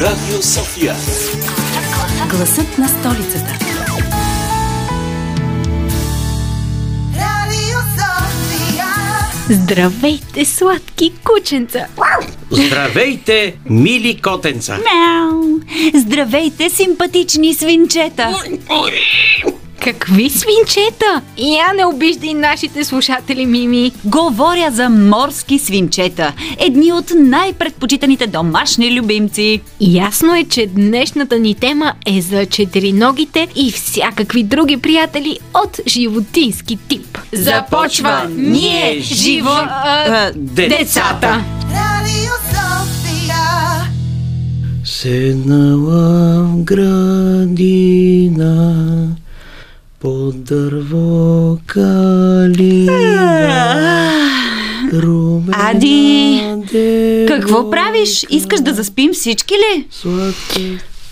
Радио София. Гласът на столицата. Здравейте, сладки кученца! Здравейте, мили котенца! Мяу! Здравейте, симпатични свинчета! Какви свинчета? Я не обиждай нашите слушатели, Мими. Говоря за морски свинчета, едни от най-предпочитаните домашни любимци. Ясно е, че днешната ни тема е за четириногите и всякакви други приятели от животински тип. Започва Ние живо а, децата. Седнала в градина под дърво калина. Румена Ади, Какво правиш? Искаш да заспим всички ли? Сладка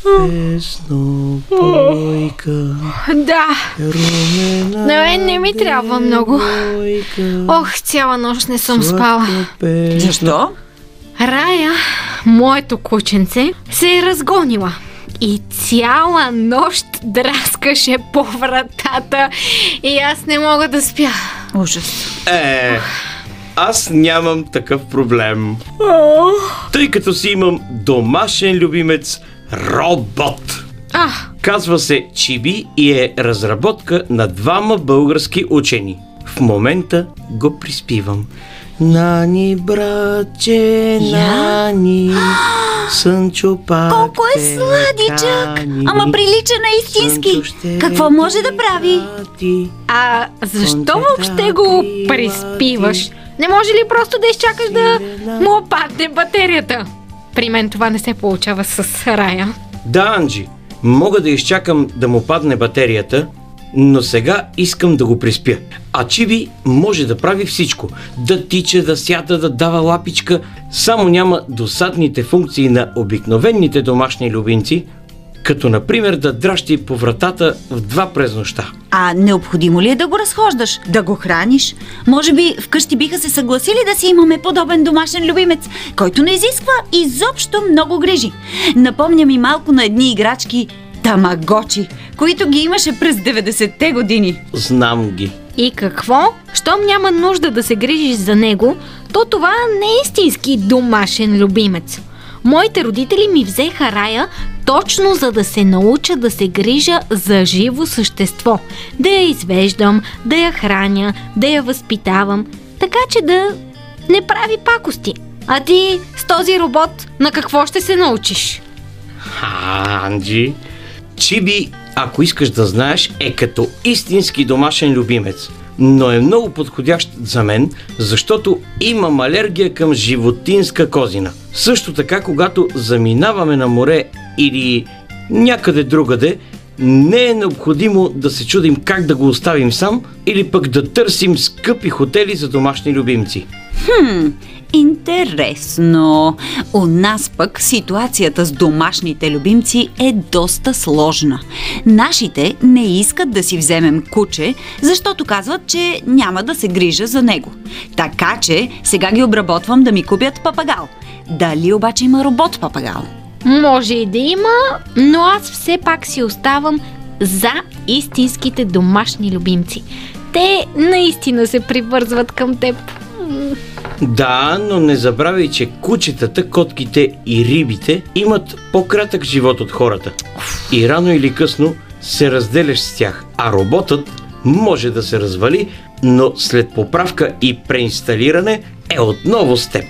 песно бойка. Да, Румена на мен не ми трябва много. Ох, цяла нощ не съм спала. Защо? Рая, моето кученце, се е разгонила. И цяла нощ драскаше по вратата и аз не мога да спя. Ужас. Е, аз нямам такъв проблем. Тъй като си имам домашен любимец робот. А, Казва се Чиби и е разработка на двама български учени. В момента го приспивам. Нани, братче, нани, Сънчо пак Колко е сладичък! кани. Ама прилича на истински. Какво може да прави? а защо въобще го приспиваш? Не може ли просто да изчакаш да му опадне батерията? При мен това не се получава с Рая. Да, Анджи, мога да изчакам да му падне батерията, но сега искам да го приспя. А Чиби може да прави всичко. Да тича, да сяда, да дава лапичка. Само няма досадните функции на обикновените домашни любимци, като например да дращи по вратата в два през нощта. А необходимо ли е да го разхождаш? Да го храниш? Може би вкъщи биха се съгласили да си имаме подобен домашен любимец, който не изисква изобщо много грижи. Напомня ми малко на едни играчки тамагочи, които ги имаше през 90-те години. Знам ги. И какво? Щом няма нужда да се грижиш за него, то това не е истински домашен любимец. Моите родители ми взеха рая точно за да се науча да се грижа за живо същество. Да я извеждам, да я храня, да я възпитавам, така че да не прави пакости. А ти с този робот на какво ще се научиш? Анджи. Чиби, ако искаш да знаеш, е като истински домашен любимец. Но е много подходящ за мен, защото имам алергия към животинска козина. Също така, когато заминаваме на море или някъде другаде, не е необходимо да се чудим как да го оставим сам или пък да търсим скъпи хотели за домашни любимци. Хм, интересно. У нас пък ситуацията с домашните любимци е доста сложна. Нашите не искат да си вземем куче, защото казват, че няма да се грижа за него. Така че сега ги обработвам да ми купят папагал. Дали обаче има робот папагал? Може и да има, но аз все пак си оставам за истинските домашни любимци. Те наистина се привързват към теб. Да, но не забравяй, че кучетата, котките и рибите имат по-кратък живот от хората. И рано или късно се разделяш с тях, а роботът може да се развали, но след поправка и преинсталиране е отново с теб.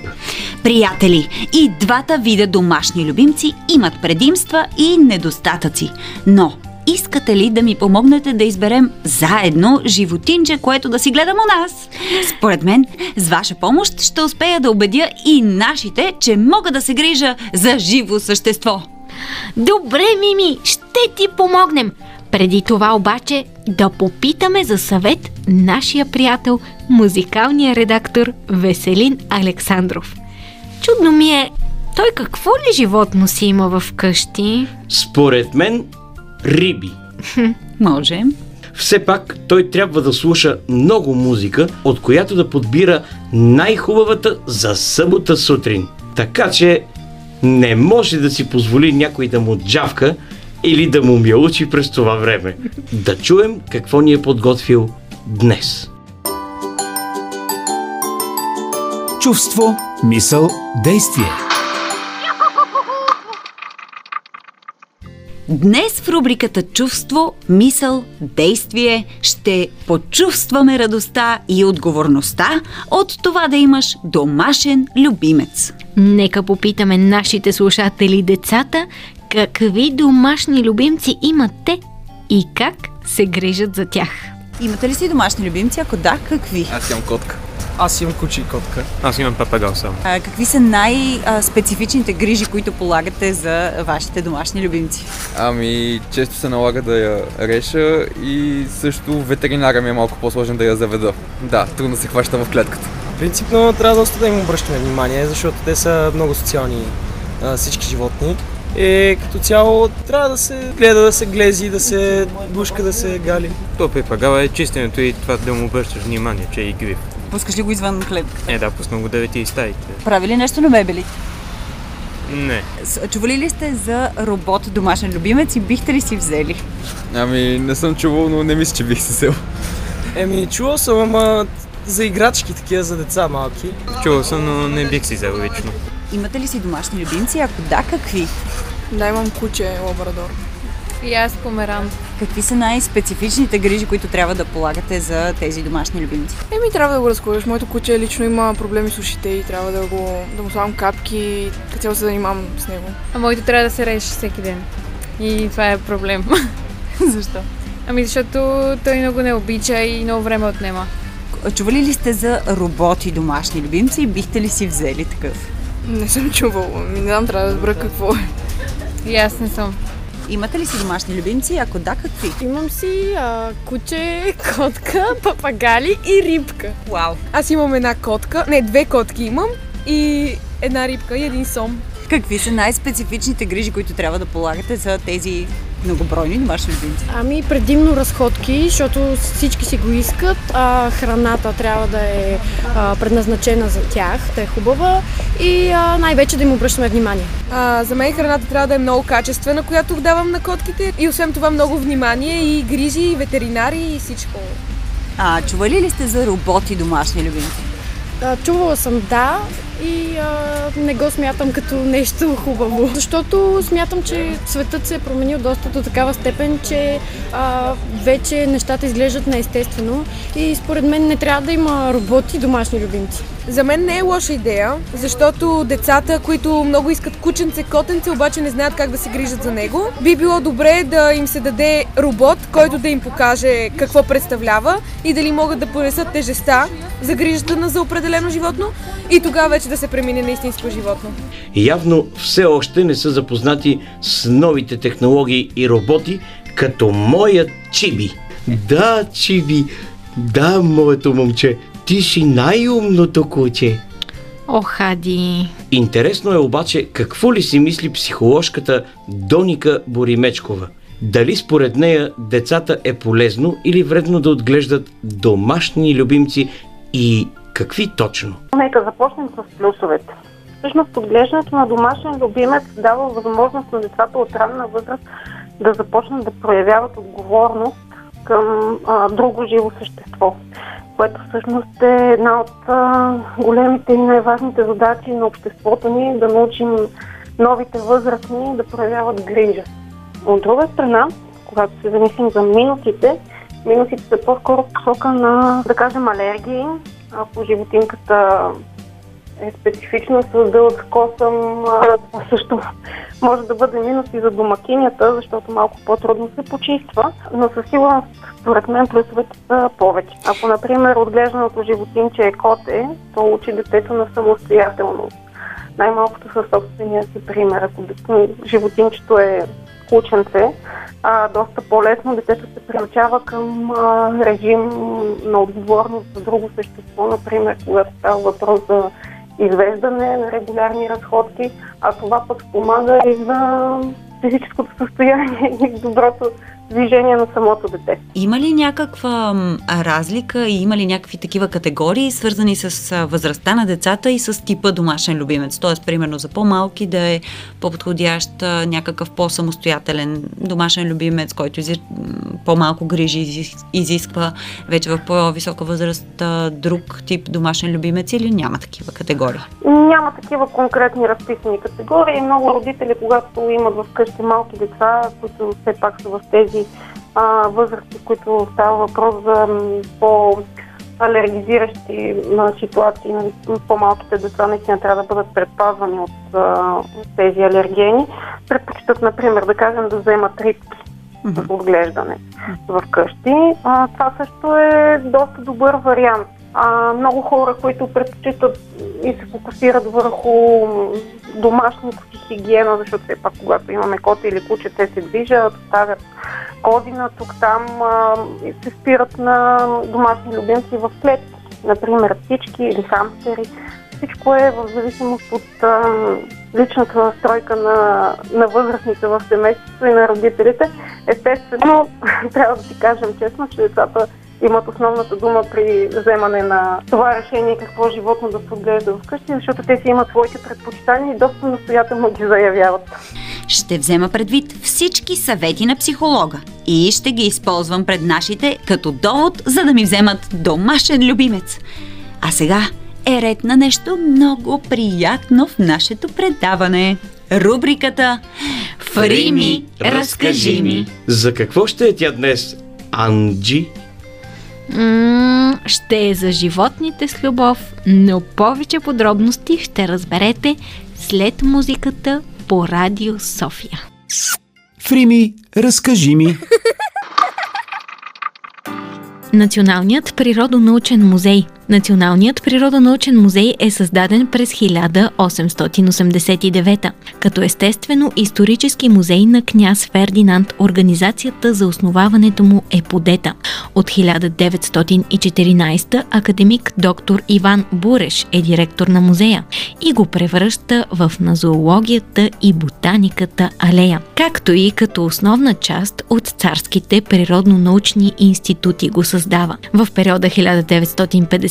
Приятели, и двата вида домашни любимци имат предимства и недостатъци. Но искате ли да ми помогнете да изберем заедно животинче, което да си гледам у нас? Според мен, с ваша помощ ще успея да убедя и нашите, че мога да се грижа за живо същество. Добре, Мими, ще ти помогнем. Преди това обаче да попитаме за съвет нашия приятел, музикалния редактор Веселин Александров. Чудно ми е, той какво ли животно си има в къщи? Според мен, риби. Може. Все пак той трябва да слуша много музика, от която да подбира най-хубавата за събота сутрин. Така че не може да си позволи някой да му джавка или да му мялучи през това време. Да чуем какво ни е подготвил днес. Чувство, мисъл, действие. Днес в рубриката Чувство, мисъл, действие ще почувстваме радостта и отговорността от това да имаш домашен любимец. Нека попитаме нашите слушатели децата какви домашни любимци имат те и как се грижат за тях. Имате ли си домашни любимци? Ако да, какви? Аз имам котка. Аз имам куче и котка. Аз имам папагал само. А, какви са най-специфичните грижи, които полагате за вашите домашни любимци? Ами, често се налага да я реша и също ветеринара ми е малко по-сложен да я заведа. Да, трудно се хваща в клетката. Принципно трябва доста да им обръщаме внимание, защото те са много социални а, всички животни. И като цяло трябва да се гледа, да се глези, да се бушка, да се гали. То папагал е чистенето и това да му обръщаш внимание, че е игрив. Пускаш ли го извън клетката? Е, да, пусна го да вети и стаите. Прави ли нещо на бебели? Не. Чували ли сте за робот домашен любимец и бихте ли си взели? Ами, не съм чувал, но не мисля, че бих се сел. Еми, чувал съм, ама за играчки такива за деца малки. Чувал съм, но не бих си взел лично. Имате ли си домашни любимци? Ако да, какви? Да, имам куче лабрадор. И аз померан. Какви са най-специфичните грижи, които трябва да полагате за тези домашни любимци? Еми, трябва да го разколеш. Моето куче лично има проблеми с ушите и трябва да, го, да му слагам капки, като цяло се занимавам с него. А моето трябва да се реши всеки ден. И това е проблем. Защо? Ами защото той много не обича и много време отнема. Чували ли сте за роботи домашни любимци и бихте ли си взели такъв? Не съм чувал. Ами, не знам, трябва да разбера какво е. И аз не съм. Имате ли си домашни любимци? Ако да, какви? Имам си а, куче, котка, папагали и рибка. Вау! Аз имам една котка, не, две котки имам и една рибка и един сом. Какви са най-специфичните грижи, които трябва да полагате за тези многобройни домашни любимци? Ами предимно разходки, защото всички си го искат, а храната трябва да е а, предназначена за тях, да е хубава и а, най-вече да им обръщаме внимание. А, за мен храната трябва да е много качествена, която давам на котките. И освен това много внимание и грижи, и ветеринари и всичко. А, чували ли сте за роботи домашни любимци? А, чувала съм да и а, не го смятам като нещо хубаво. Защото смятам, че светът се е променил доста до такава степен, че а, вече нещата изглеждат неестествено и според мен не трябва да има роботи домашни любимци. За мен не е лоша идея, защото децата, които много искат кученце, котенце, обаче не знаят как да се грижат за него, би било добре да им се даде робот, който да им покаже какво представлява и дали могат да понесат тежеста за грижата на за определено животно и тогава вече да се премине на истинско животно. Явно все още не са запознати с новите технологии и роботи, като моят Чиби. Да, Чиби, да, моето момче, ти си най-умното куче. Ох, Ади. Интересно е обаче какво ли си мисли психоложката Доника Боримечкова. Дали според нея децата е полезно или вредно да отглеждат домашни любимци и какви точно? Нека започнем с плюсовете. Всъщност отглеждането на домашен любимец дава възможност на децата от ранна възраст да започнат да проявяват отговорност към а, друго живо същество, което всъщност е една от а, големите и най-важните задачи на обществото ни да научим новите възрастни да проявяват грижа. От друга страна, когато се замислим за минусите, минусите са по-скоро посока на, да кажем, алергии, ако животинката е специфична с дълъг косъм, това също може да бъде минус и за домакинята, защото малко по-трудно се почиства, но със сигурност, според мен, плюсовете са повече. Ако, например, отглежданото животинче е коте, то учи детето на самостоятелност. Най-малкото със собствения си пример. Ако животинчето е кученце, а, доста по-лесно детето се приучава към а, режим на отговорност за друго същество, например, когато става въпрос за извеждане на регулярни разходки, а това пък спомага и за физическото състояние и доброто движение на самото дете. Има ли някаква разлика и има ли някакви такива категории, свързани с възрастта на децата и с типа домашен любимец? Тоест, примерно за по-малки да е по-подходящ някакъв по-самостоятелен домашен любимец, който по-малко грижи изис- изисква вече в по-висока възраст друг тип домашен любимец или няма такива категории? Няма такива конкретни разписани категории. Много родители, когато имат вкъщи малки деца, които все пак са в тези а, възрасти, които става въпрос за по алергизиращи на ситуации, нали, по-малките деца наистина трябва да бъдат предпазвани от а, тези алергени. Предпочитат, например, да кажем да вземат рибки за отглеждане в къщи. А, това също е доста добър вариант. А, много хора, които предпочитат и се фокусират върху домашната си хигиена, защото все пак когато имаме коти или куче, те се движат, ставят кодина тук-там а, и се спират на домашни любимци в клетки. Например, птички или хамстери. Всичко е в зависимост от а, личната настройка на, на възрастните в семейството и на родителите. Естествено, трябва да си кажем честно, че децата имат основната дума при вземане на това решение какво животно да се отглежда вкъщи, защото те си имат своите предпочитания и доста настоятелно ги заявяват. Ще взема предвид всички съвети на психолога и ще ги използвам пред нашите като довод, за да ми вземат домашен любимец. А сега е ред на нещо много приятно в нашето предаване. Рубриката Фрими, разкажи ми. За какво ще е тя днес, Анджи? М, ще е за животните с любов, но повече подробности ще разберете след музиката по Радио София. Фрими, разкажи ми. Националният природонаучен музей. Националният природонаучен музей е създаден през 1889 като естествено-исторически музей на княз Фердинанд. Организацията за основаването му е подета. От 1914 академик доктор Иван Буреш е директор на музея и го превръща в на зоологията и ботаниката алея, както и като основна част от царските природно-научни институти го създава. В периода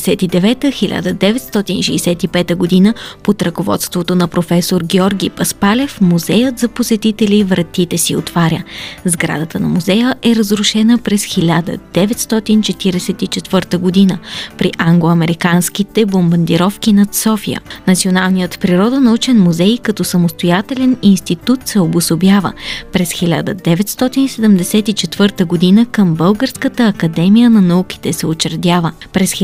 1959-1965 година под ръководството на професор Георги Паспалев музеят за посетители вратите си отваря. Сградата на музея е разрушена през 1944 година при англоамериканските бомбардировки над София. Националният природонаучен музей като самостоятелен институт се обособява през 1974 година към Българската академия на науките се учредява. През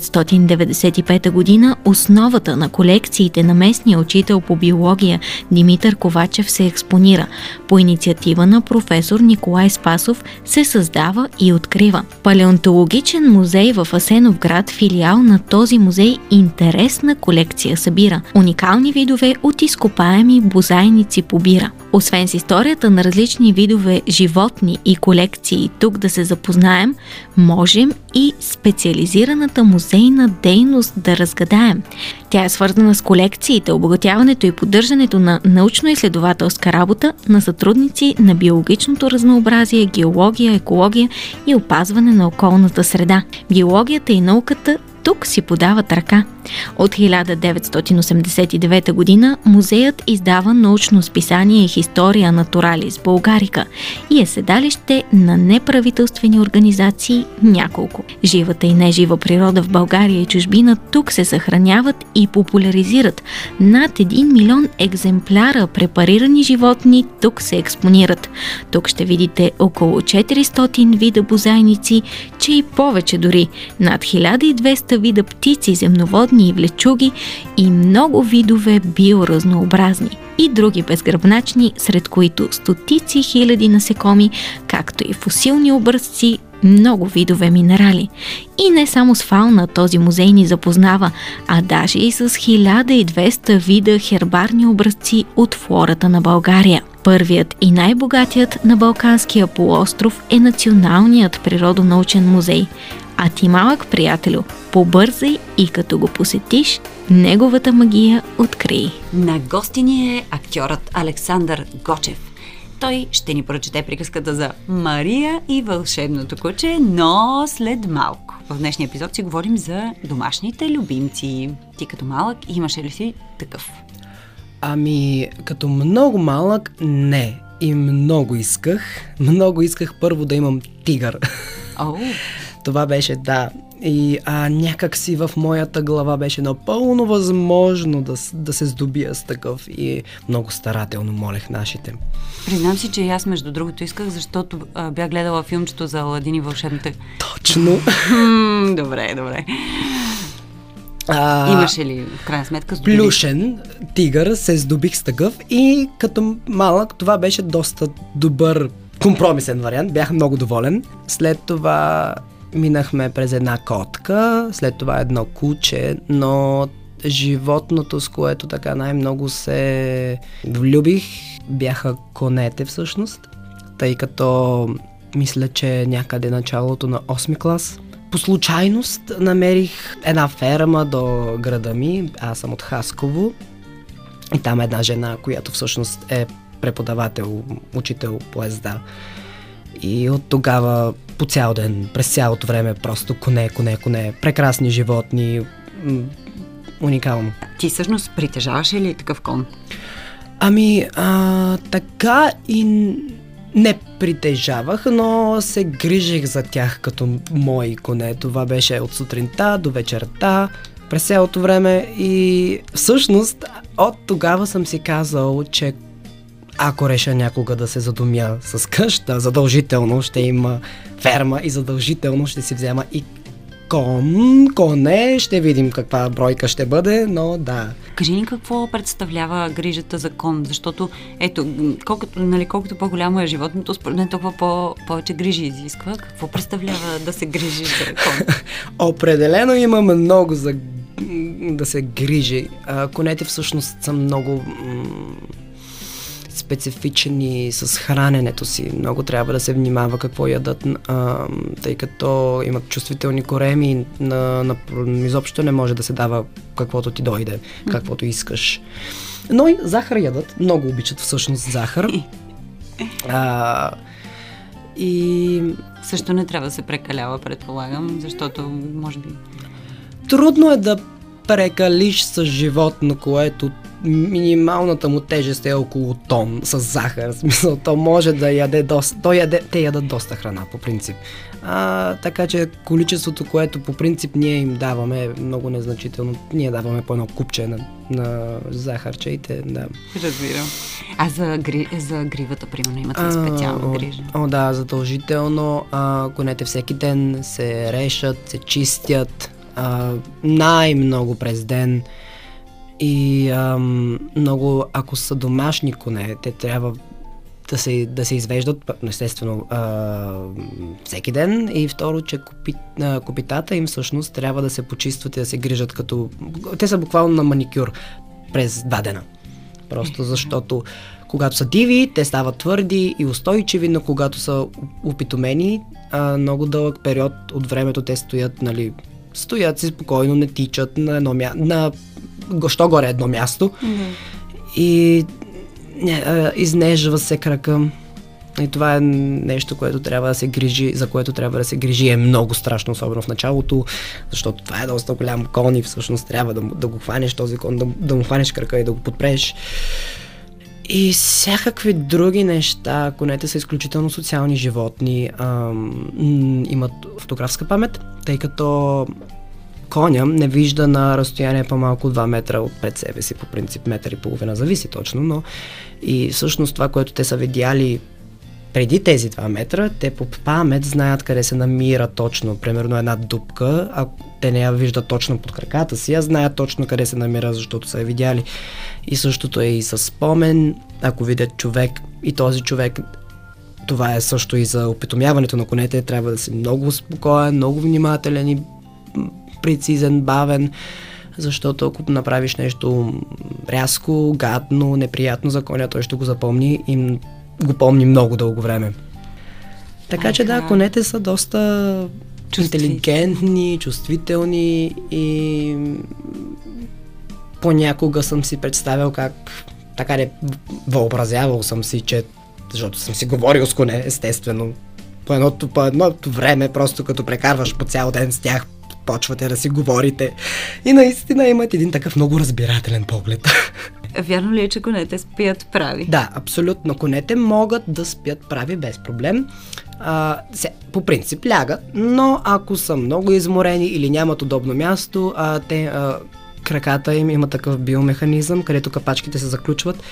1995 година основата на колекциите на местния учител по биология Димитър Ковачев се експонира. По инициатива на професор Николай Спасов се създава и открива. Палеонтологичен музей в Асеновград, филиал на този музей, интересна колекция събира. Уникални видове от изкопаеми бозайници побира. Освен с историята на различни видове животни и колекции тук да се запознаем, можем и специализираната музейна дейност да разгадаем. Тя е свързана с колекциите, обогатяването и поддържането на научно-изследователска работа на сътрудници на биологичното разнообразие, геология, екология и опазване на околната среда. Биологията и науката тук си подават ръка. От 1989 година музеят издава научно списание Historia Naturalis Българика и е седалище на неправителствени организации няколко. Живата и нежива природа в България и чужбина тук се съхраняват и популяризират. Над 1 милион екземпляра препарирани животни тук се експонират. Тук ще видите около 400 вида бозайници, че и повече дори. Над 1200 вида птици, земноводни и влечуги и много видове биоразнообразни и други безгръбначни, сред които стотици хиляди насекоми, както и фусилни образци, много видове минерали. И не само с фауна този музей ни запознава, а даже и с 1200 вида хербарни образци от флората на България. Първият и най-богатият на Балканския полуостров е Националният природонаучен музей. А ти, малък приятелю, побързай и като го посетиш, неговата магия открий. На гости ни е актьорът Александър Гочев. той ще ни прочете приказката за Мария и вълшебното куче, но след малко. В днешния епизод си говорим за домашните любимци. Ти като малък имаше ли си такъв? Ами, като много малък, не. И много исках. Много исках първо да имам тигър. О, Това беше, да. И а, някак си в моята глава беше напълно възможно да, да се здобия с такъв. И много старателно молех нашите. признам си, че и аз между другото исках, защото а, бях гледала филмчето за Аладин и вълшебната. Точно. Добре, добре. А, Имаше ли, в крайна сметка, здобили? плюшен тигър се здобих с такъв и като малък това беше доста добър компромисен вариант. Бях много доволен. След това минахме през една котка, след това едно куче, но животното, с което така най-много се влюбих, бяха конете всъщност, тъй като мисля, че някъде началото на 8 клас по случайност намерих една ферма до града ми. Аз съм от Хасково. И там една жена, която всъщност е преподавател, учител по езда. И от тогава по цял ден, през цялото време, просто коне, коне, коне. Прекрасни животни. Уникално. Ти всъщност притежаваш ли такъв кон? Ами, а, така и не притежавах, но се грижих за тях като мои коне. Това беше от сутринта до вечерта, през цялото време и всъщност от тогава съм си казал, че ако реша някога да се задумя с къща, задължително ще има ферма и задължително ще си взема и кон, коне, ще видим каква бройка ще бъде, но да. Кажи ни какво представлява грижата за кон, защото ето, колкото, нали, колкото по-голямо е животното, според мен толкова по- повече грижи изисква. Какво представлява да се грижиш за кон? Определено има много за да се грижи. А, конете всъщност са много м- специфични с храненето си. Много трябва да се внимава какво ядат, а, тъй като имат чувствителни кореми. На, на, изобщо не може да се дава каквото ти дойде, каквото искаш. Но и захар ядат. Много обичат всъщност захар. А, и Също не трябва да се прекалява, предполагам, защото може би... Трудно е да прекалиш с животно, което минималната му тежест е около тон с захар. В смисъл, то може да яде доста. То яде, те ядат доста храна, по принцип. А, така че количеството, което по принцип ние им даваме е много незначително. Ние даваме по едно купче на, на захарче и те, да. Разбирам. А за, гри... за гривата, примерно, имате ли специална о, грижа? О, да, задължително. А, конете всеки ден се решат, се чистят. А, най-много през ден. И ам, много, ако са домашни коне, те трябва да се, да се извеждат, естествено, а, всеки ден. И второ, че копит, а, копитата им всъщност трябва да се почистват и да се грижат като... Те са буквално на маникюр през два дена. Просто защото когато са диви, те стават твърди и устойчиви, но когато са опитомени, а, много дълъг период от времето те стоят, нали, стоят си спокойно, не тичат на едно място, на що горе едно място и не, а, изнежва се крака. И това е нещо, което трябва да се грижи, за което трябва да се грижи. Е много страшно, особено в началото, защото това е доста голям кон и всъщност трябва да, да го хванеш този кон, да, да му хванеш крака и да го подпреш. И всякакви други неща. Конете са изключително социални животни. Ам, имат фотографска памет, тъй като коня не вижда на разстояние по-малко от 2 метра от пред себе си, по принцип метър и половина, зависи точно, но и всъщност това, което те са видяли преди тези 2 метра, те по памет знаят къде се намира точно, примерно една дупка, а те не я виждат точно под краката си, а знаят точно къде се намира, защото са я видяли. И същото е и с спомен, ако видят човек и този човек това е също и за опитомяването на конете. Трябва да си много спокоен, много внимателен и прецизен, бавен, защото ако направиш нещо рязко, гадно, неприятно за коня, той ще го запомни и го помни много дълго време. Така че да, конете са доста Чувствителни. интелигентни, чувствителни и понякога съм си представял как така не въобразявал съм си, че защото съм си говорил с коне, естествено. По едното, по едното време, просто като прекарваш по цял ден с тях, почвате да си говорите. И наистина имат един такъв много разбирателен поглед. Вярно ли е, че конете спят прави? Да, абсолютно. Конете могат да спят прави без проблем. А, се, по принцип лягат, но ако са много изморени или нямат удобно място, а, те, а, краката им има такъв биомеханизъм, където капачките се заключват.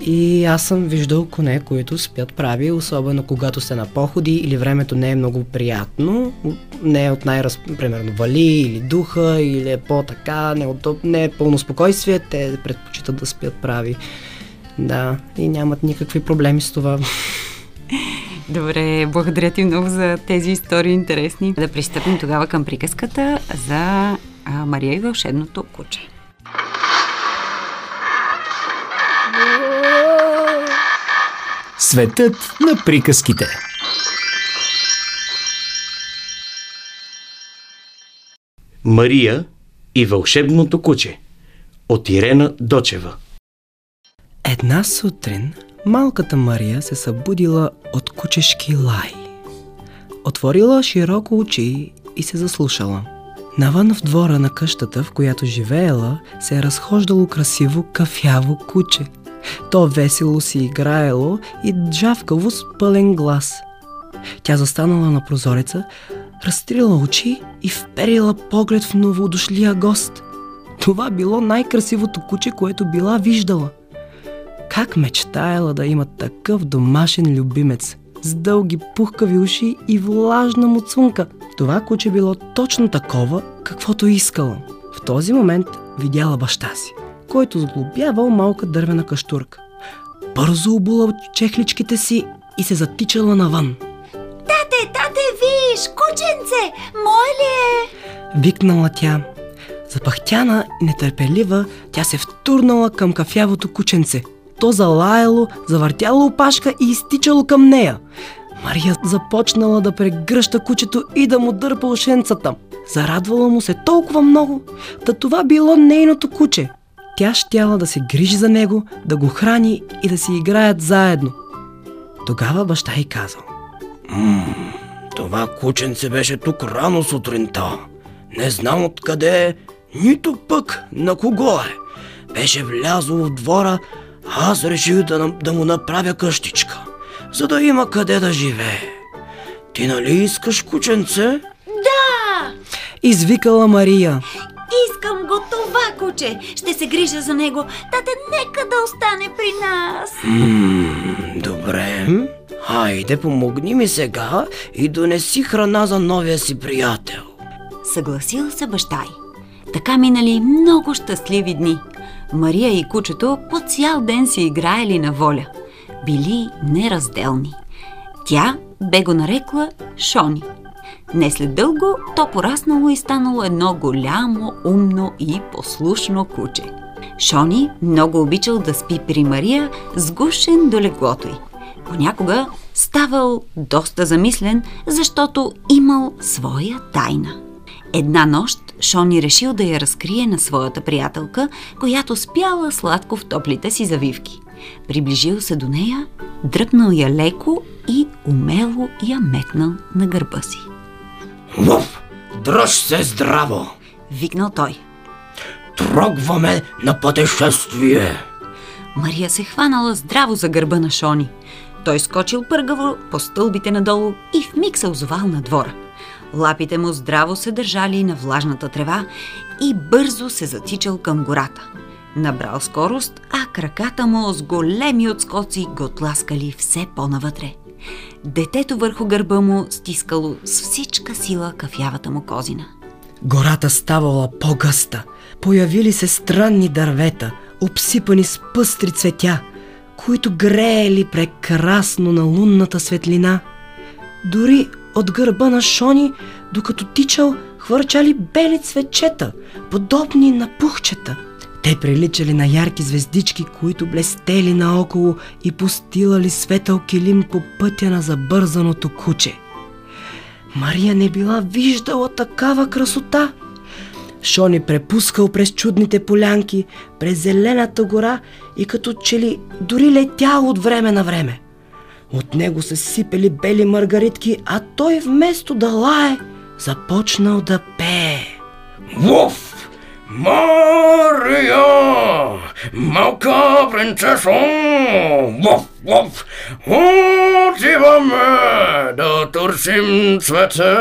И аз съм виждал коне, които спят прави, особено когато сте на походи или времето не е много приятно, не е от най примерно вали или духа, или е по-така, не, от, не е пълно спокойствие, те предпочитат да спят прави. Да, и нямат никакви проблеми с това. Добре, благодаря ти много за тези истории интересни. Да пристъпим тогава към приказката за а, Мария и вълшебното куче. Светът на приказките. Мария и вълшебното куче от Ирена Дочева. Една сутрин малката Мария се събудила от кучешки лай. Отворила широко очи и се заслушала. Навън в двора на къщата, в която живеела, се е разхождало красиво кафяво куче. То весело си играело и джавкаво с пълен глас. Тя застанала на прозореца, разстрила очи и вперила поглед в новодошлия гост. Това било най-красивото куче, което била виждала. Как мечтаяла да има такъв домашен любимец с дълги пухкави уши и влажна муцунка. Това куче било точно такова, каквото искала. В този момент видяла баща си, който сглобявал малка дървена каштурка. Бързо обула чехличките си и се затичала навън. Тате, тате, виж, кученце, мое ли е? Викнала тя. Запахтяна и нетърпелива, тя се втурнала към кафявото кученце. То залаяло, завъртяло опашка и изтичало към нея. Мария започнала да прегръща кучето и да му дърпа ушенцата. Зарадвала му се толкова много, да това било нейното куче. Тя щяла да се грижи за него, да го храни и да си играят заедно. Тогава баща й казал. Ммм, това кученце беше тук рано сутринта. Не знам откъде е, нито пък на кого е. Беше влязло в двора, а аз реших да, да му направя къщичка, за да има къде да живее. Ти нали искаш кученце? Да! Извикала Мария. Искам го това куче. Ще се грижа за него. Тате, нека да остане при нас. Ммм, добре. Хайде, помогни ми сега и донеси храна за новия си приятел. Съгласил се баща й. Така минали много щастливи дни. Мария и кучето по цял ден си играели на воля. Били неразделни. Тя бе го нарекла Шони. Не след дълго то пораснало и станало едно голямо, умно и послушно куче. Шони много обичал да спи при Мария, сгушен до леглото й. Понякога ставал доста замислен, защото имал своя тайна. Една нощ Шони решил да я разкрие на своята приятелка, която спяла сладко в топлите си завивки. Приближил се до нея, дръпнал я леко и умело я метнал на гърба си. Вов, дръж се здраво! Викнал той. Трогваме на пътешествие! Мария се хванала здраво за гърба на Шони. Той скочил пъргаво по стълбите надолу и в миг се озовал на двора. Лапите му здраво се държали на влажната трева и бързо се затичал към гората. Набрал скорост, а краката му с големи отскоци го тласкали все по-навътре. Детето върху гърба му стискало с всичка сила кафявата му козина. Гората ставала по-гъста. Появили се странни дървета, обсипани с пъстри цветя, които греели прекрасно на лунната светлина. Дори от гърба на Шони, докато тичал, хвърчали бели цвечета, подобни на пухчета. Те приличали на ярки звездички, които блестели наоколо и постилали светъл килим по пътя на забързаното куче. Мария не била виждала такава красота. Шони препускал през чудните полянки, през зелената гора и като че ли дори летял от време на време. От него се сипели бели маргаритки, а той вместо да лае, започнал да пее. Вуф! Мария! Малка принцесо! Вуф, вуф! Отиваме да търсим цвете!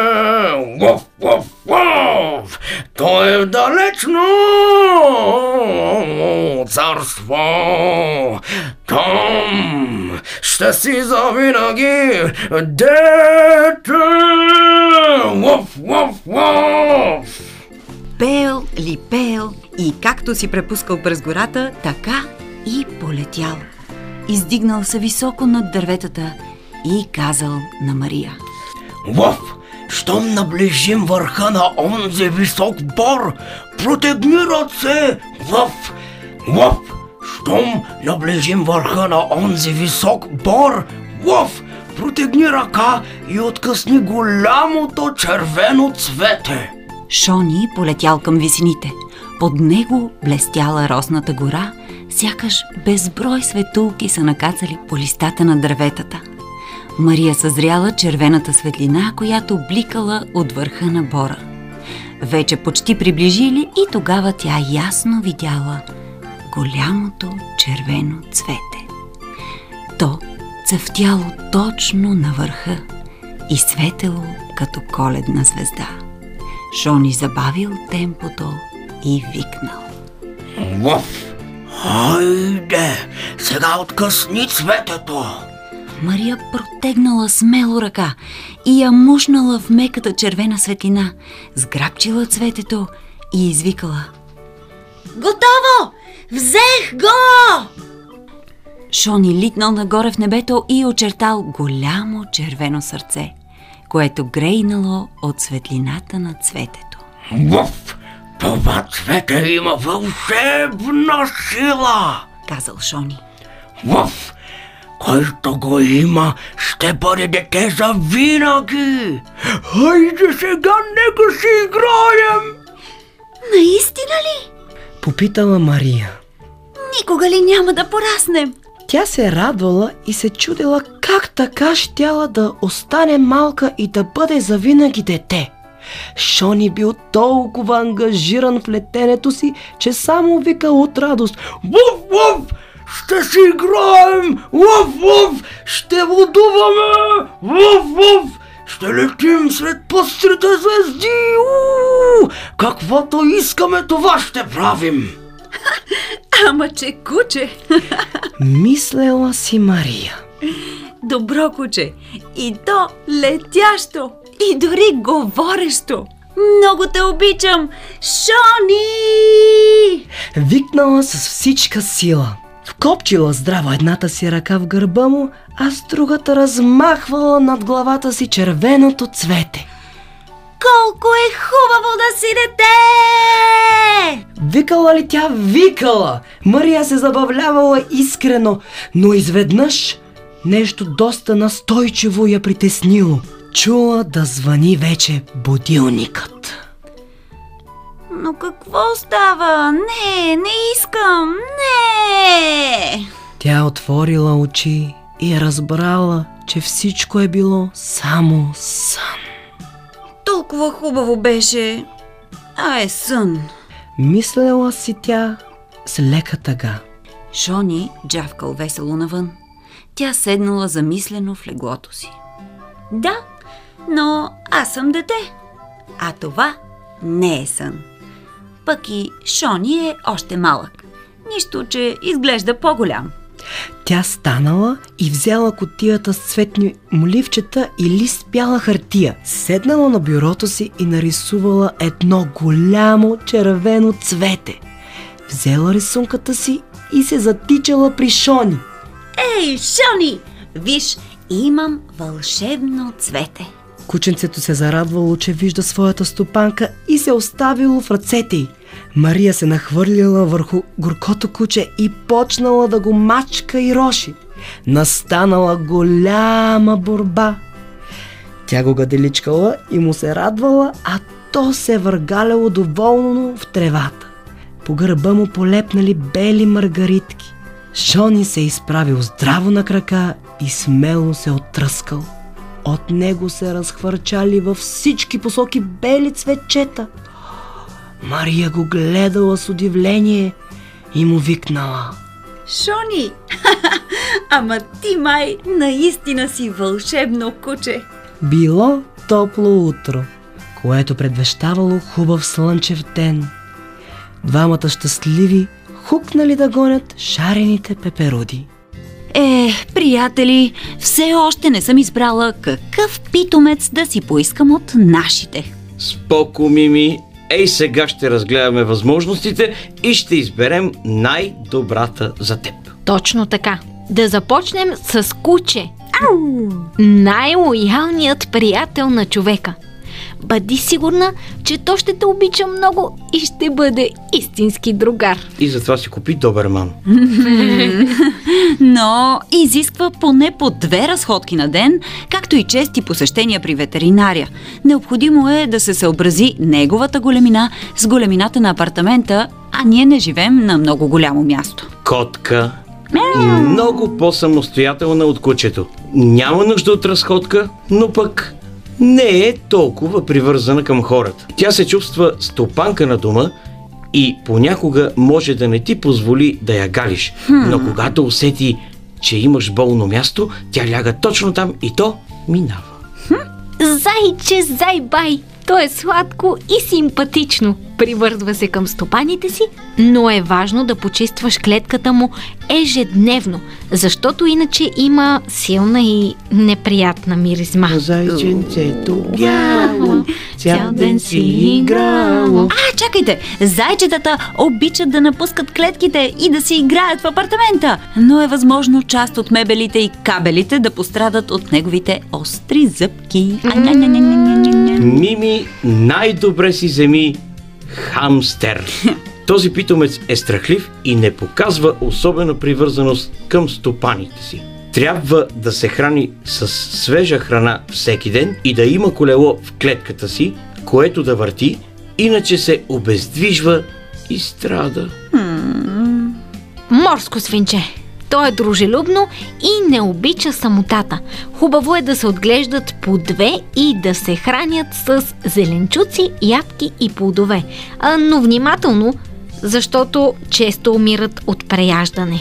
Вуф, вуф, вуф! То е в далечно царство! Там ще си завинаги дете! Вуф, вуф, вуф! Пеел ли пеел и както си препускал през гората, така и полетял. Издигнал се високо над дърветата и казал на Мария. Вов, щом наближим върха на онзи висок бор, протегни ръце, Вов, Вов, щом наближим върха на онзи висок бор, Вов, протегни ръка и откъсни голямото червено цвете. Шони полетял към висините. Под него блестяла росната гора, сякаш безброй светулки са накацали по листата на дърветата. Мария съзряла червената светлина, която бликала от върха на бора. Вече почти приближили и тогава тя ясно видяла голямото червено цвете. То цъфтяло точно на върха и светело като коледна звезда. Шони забавил темпото и викнал. Вов! Хайде, сега откъсни цветето! Мария протегнала смело ръка и я мушнала в меката червена светлина, сграбчила цветето и извикала. Готово! Взех го! Шони литнал нагоре в небето и очертал голямо червено сърце, което грейнало от светлината на цветето. Вов! Това цвете има вълшебна сила! казал Шони. Вов! Който го има, ще бъде дете за винаги! Хайде сега, нека си играем! Наистина ли? Попитала Мария. Никога ли няма да пораснем? Тя се радвала и се чудила как така щяла да остане малка и да бъде завинаги дете. Шони бил толкова ангажиран в летенето си, че само викал от радост Вуф, вуф! Ще си играем! Вуф, вуф! Ще водуваме! Вуф, вуф! Ще летим сред пъстрите звезди! У! Каквото искаме, това ще правим! Ама че куче! Мислела си Мария. Добро куче! И то летящо! И дори говорещо! Много те обичам! Шони! Викнала с всичка сила. Вкопчила здраво едната си ръка в гърба му, а с другата размахвала над главата си червеното цвете. Колко е хубаво да си дете! Викала ли тя? Викала! Мария се забавлявала искрено, но изведнъж нещо доста настойчиво я притеснило. Чула да звъни вече будилникът. Но какво става? Не, не искам! Не! Тя отворила очи и разбрала, че всичко е било само сън. Толкова хубаво беше. А е сън. Мислела си тя с лека тъга. Шони джавкал весело навън. Тя седнала замислено в леглото си. Да, но аз съм дете. А това не е сън. Пък и Шони е още малък. Нищо, че изглежда по-голям. Тя станала и взела котията с цветни моливчета и лист бяла хартия. Седнала на бюрото си и нарисувала едно голямо червено цвете. Взела рисунката си и се затичала при Шони. Ей, Шони! Виж, имам вълшебно цвете. Кученцето се зарадвало, че вижда своята стопанка и се оставило в ръцете й. Мария се нахвърлила върху горкото куче и почнала да го мачка и роши. Настанала голяма борба. Тя го гаделичкала и му се радвала, а то се въргаляло доволно в тревата. По гърба му полепнали бели маргаритки. Шони се изправил здраво на крака и смело се оттръскал. От него се разхвърчали във всички посоки бели цветчета. Мария го гледала с удивление и му викнала. Шони! Ама ти май наистина си вълшебно куче. Било топло утро, което предвещавало хубав слънчев ден. Двамата щастливи хукнали да гонят шарените пеперуди. Е, приятели, все още не съм избрала какъв питомец да си поискам от нашите. Споко, Мими. Ей, сега ще разгледаме възможностите и ще изберем най-добрата за теб. Точно така. Да започнем с куче. Ау! Най-лоялният приятел на човека. Бъди сигурна, че то ще те обича много и ще бъде истински другар. И затова си купи Доберман. Но изисква поне по две разходки на ден, както и чести посещения при ветеринария. Необходимо е да се съобрази неговата големина с големината на апартамента, а ние не живеем на много голямо място. Котка. Много по-самостоятелна от кучето. Няма нужда от разходка, но пък не е толкова привързана към хората. Тя се чувства стопанка на дома и понякога може да не ти позволи да я галиш. Но когато усети, че имаш болно място, тя ляга точно там и то минава. Зайче, зайбай! То е сладко и симпатично. Привързва се към стопаните си, но е важно да почистваш клетката му ежедневно, защото иначе има силна и неприятна миризма. Зайченцето бяло, цял ден си играло. А, чакайте! Зайчетата обичат да напускат клетките и да си играят в апартамента, но е възможно част от мебелите и кабелите да пострадат от неговите остри зъбки. Мими най-добре си вземи хамстер. Този питомец е страхлив и не показва особена привързаност към стопаните си. Трябва да се храни с свежа храна всеки ден и да има колело в клетката си, което да върти, иначе се обездвижва и страда. Морско свинче. То е дружелюбно и не обича самотата. Хубаво е да се отглеждат по две и да се хранят с зеленчуци, ядки и плодове. А, но внимателно, защото често умират от преяждане.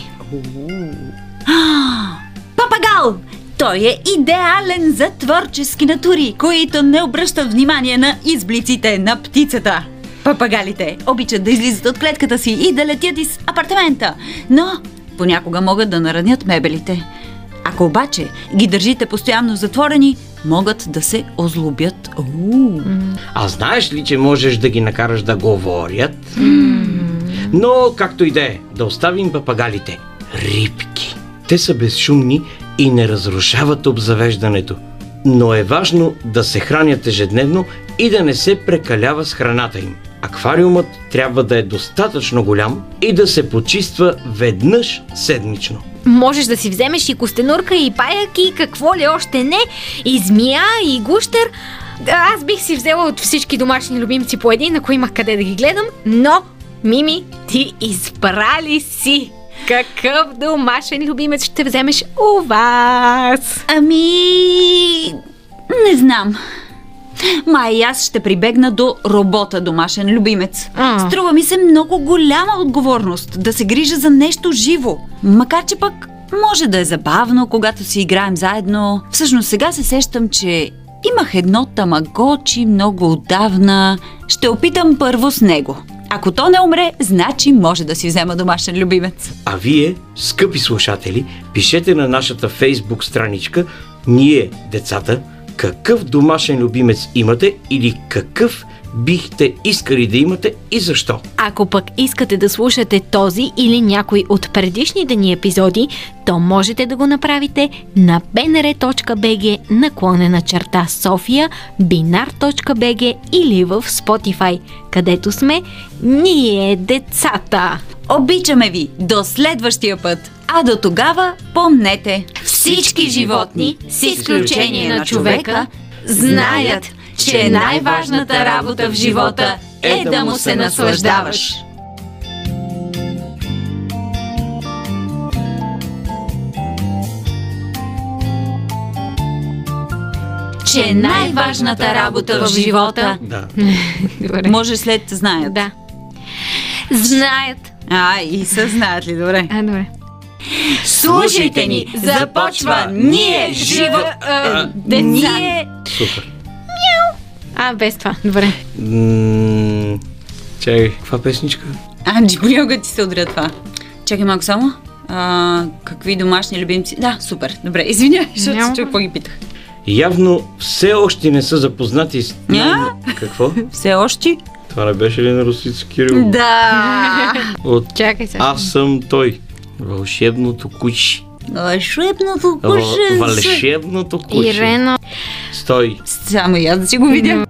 Папагал! Той е идеален за творчески натури, които не обръщат внимание на изблиците на птицата. Папагалите обичат да излизат от клетката си и да летят из апартамента, но понякога могат да наранят мебелите. Ако обаче ги държите постоянно затворени, могат да се озлобят. Уу. А знаеш ли, че можеш да ги накараш да говорят? Но, както и да е, да оставим папагалите. Рибки. Те са безшумни и не разрушават обзавеждането. Но е важно да се хранят ежедневно и да не се прекалява с храната им. Аквариумът трябва да е достатъчно голям и да се почиства веднъж седмично. Можеш да си вземеш и костенурка, и паяк, и какво ли още не, и змия, и гущер. Аз бих си взела от всички домашни любимци по един, ако имах къде да ги гледам, но, Мими, ти избрали си! Какъв домашен любимец ще вземеш у вас? Ами... Не знам. Май и аз ще прибегна до робота домашен любимец. А. Струва ми се много голяма отговорност да се грижа за нещо живо. Макар, че пък може да е забавно, когато си играем заедно. Всъщност сега се сещам, че имах едно тамагочи много отдавна. Ще опитам първо с него. Ако то не умре, значи може да си взема домашен любимец. А вие, скъпи слушатели, пишете на нашата фейсбук страничка Ние, децата, какъв домашен любимец имате или какъв бихте искали да имате и защо. Ако пък искате да слушате този или някой от предишните ни епизоди, то можете да го направите на bnr.bg наклонена черта София, binar.bg или в Spotify, където сме ние децата. Обичаме ви! До следващия път! А до тогава помнете! Всички животни, с изключение на човека, знаят, че най-важната работа в живота е да му се наслаждаваш. че най-важната работа в живота Да. Добре. може след знаят. Да. Знаят. А, и са знаят ли, добре. А, добре. Слушайте ни, започва ние, живо... а, Ние... Супер. А, без това. Добре. М, Чакай, каква песничка? Анджи, понякога ти се удря това. Чакай малко само. А, какви домашни любимци? Да, супер. Добре, извинявай, защото Няма. се чух какво ги питах. Явно все още не са запознати с... А? Какво? Все още? Това не беше ли на Русица Кирил? Да. От Чакай сега. Аз съм той. Вълшебното куче. Вълшебното Въл- кушенце. Вълшебното куче. Ирено. Стой. Само и аз да си го видя.